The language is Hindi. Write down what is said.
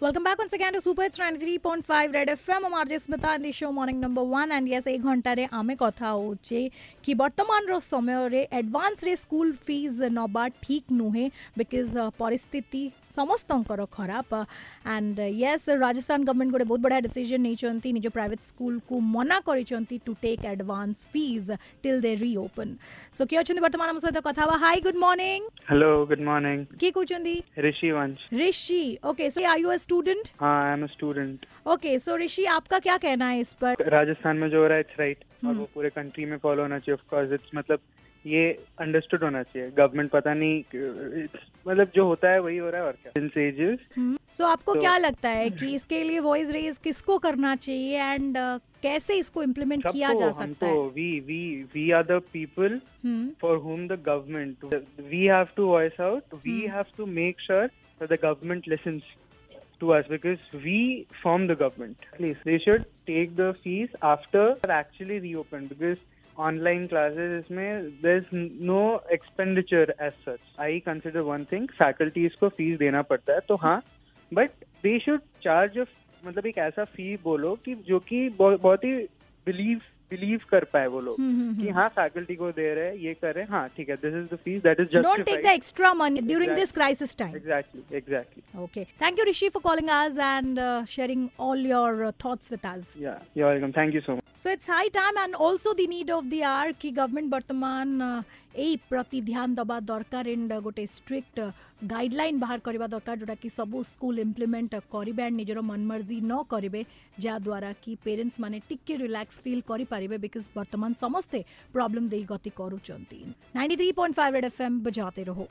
Welcome back one second super hits 93.5 red FM am RJ Smita and show morning number 1 and yes 1 घंटा रे आमे कथा होचे कि वर्तमान रो समय रे एडवांस रे स्कूल फ़ीस नबा ठीक नु है बिकॉज़ uh, परिस्थिति समस्तंकर खराब। And yes uh, Rajasthan government गोडे बहुत बड़ा डिसीज़न नै चंती निजो प्राइवेट स्कूल को मना करि चंती to take advance fees till they reopen so के अछन वर्तमान हम सहित तो कथा hi good morning hello good morning के कोचंदी Rishi Vansh Rishi okay so are you student हाँ I am student okay so Rishi आपका क्या कहना है इस पर? राजस्थान में जो हो रहा है इट्स राइट और हम्म। वो पूरे कंट्री में फॉलो होना चाहिए ऑफ़ कोर्स इट्स मतलब ये अंडरस्टूड होना चाहिए. गवर्नमेंट पता नहीं मतलब जो होता है वही हो रहा है और क्या? सिंस एजेस सो आपको तो- क्या लगता है कि इसके लिए वॉइस रेज किसको करना चाहिए एंड कैसे इसको इम्प्लीमेंट किया जा सकता हमको है? We we we are the people hmm, for whom the government we have to voice out we Hmm. have to make sure that the government listens. To us because we form the government please they should take the fees after they're actually reopened because online classes इसमें there's no expenditure as such I consider one thing faculties को fees देना पड़ता है तो हाँ but they should charge a मतलब एक ऐसा फ़ी बोलो कि जो कि बहुत ही बिलीव बिलीव कर पाए वो लोग कि हाँ फैकल्टी को दे रहे हैं ये कर रहे हैं हाँ ठीक है this is the fees that is don't take the extra money during this crisis time exactly exactly okay thank you Rishi for calling us and sharing all your thoughts with us yeah you are welcome thank you so much so it's high time and also the need of the hour कि गभर्मेन्ट वर्तमान यही प्रति ध्यान दबा दरकार एंड गोटे स्ट्रिक्ट गाइडलाइन बाहर करवा दरकार जोटा कि सब स्कूल इम्प्लीमेंट करेंगे एंड निजर मनमर्जी न करेंगे जहाद्वारा कि पेरेन्ट्स मैंने टी रिल्क्स फिल करें बिकज बर्तमान समस्ते प्रोब्लम दे गति करुँच ninety three point five red FM M बजाते रहो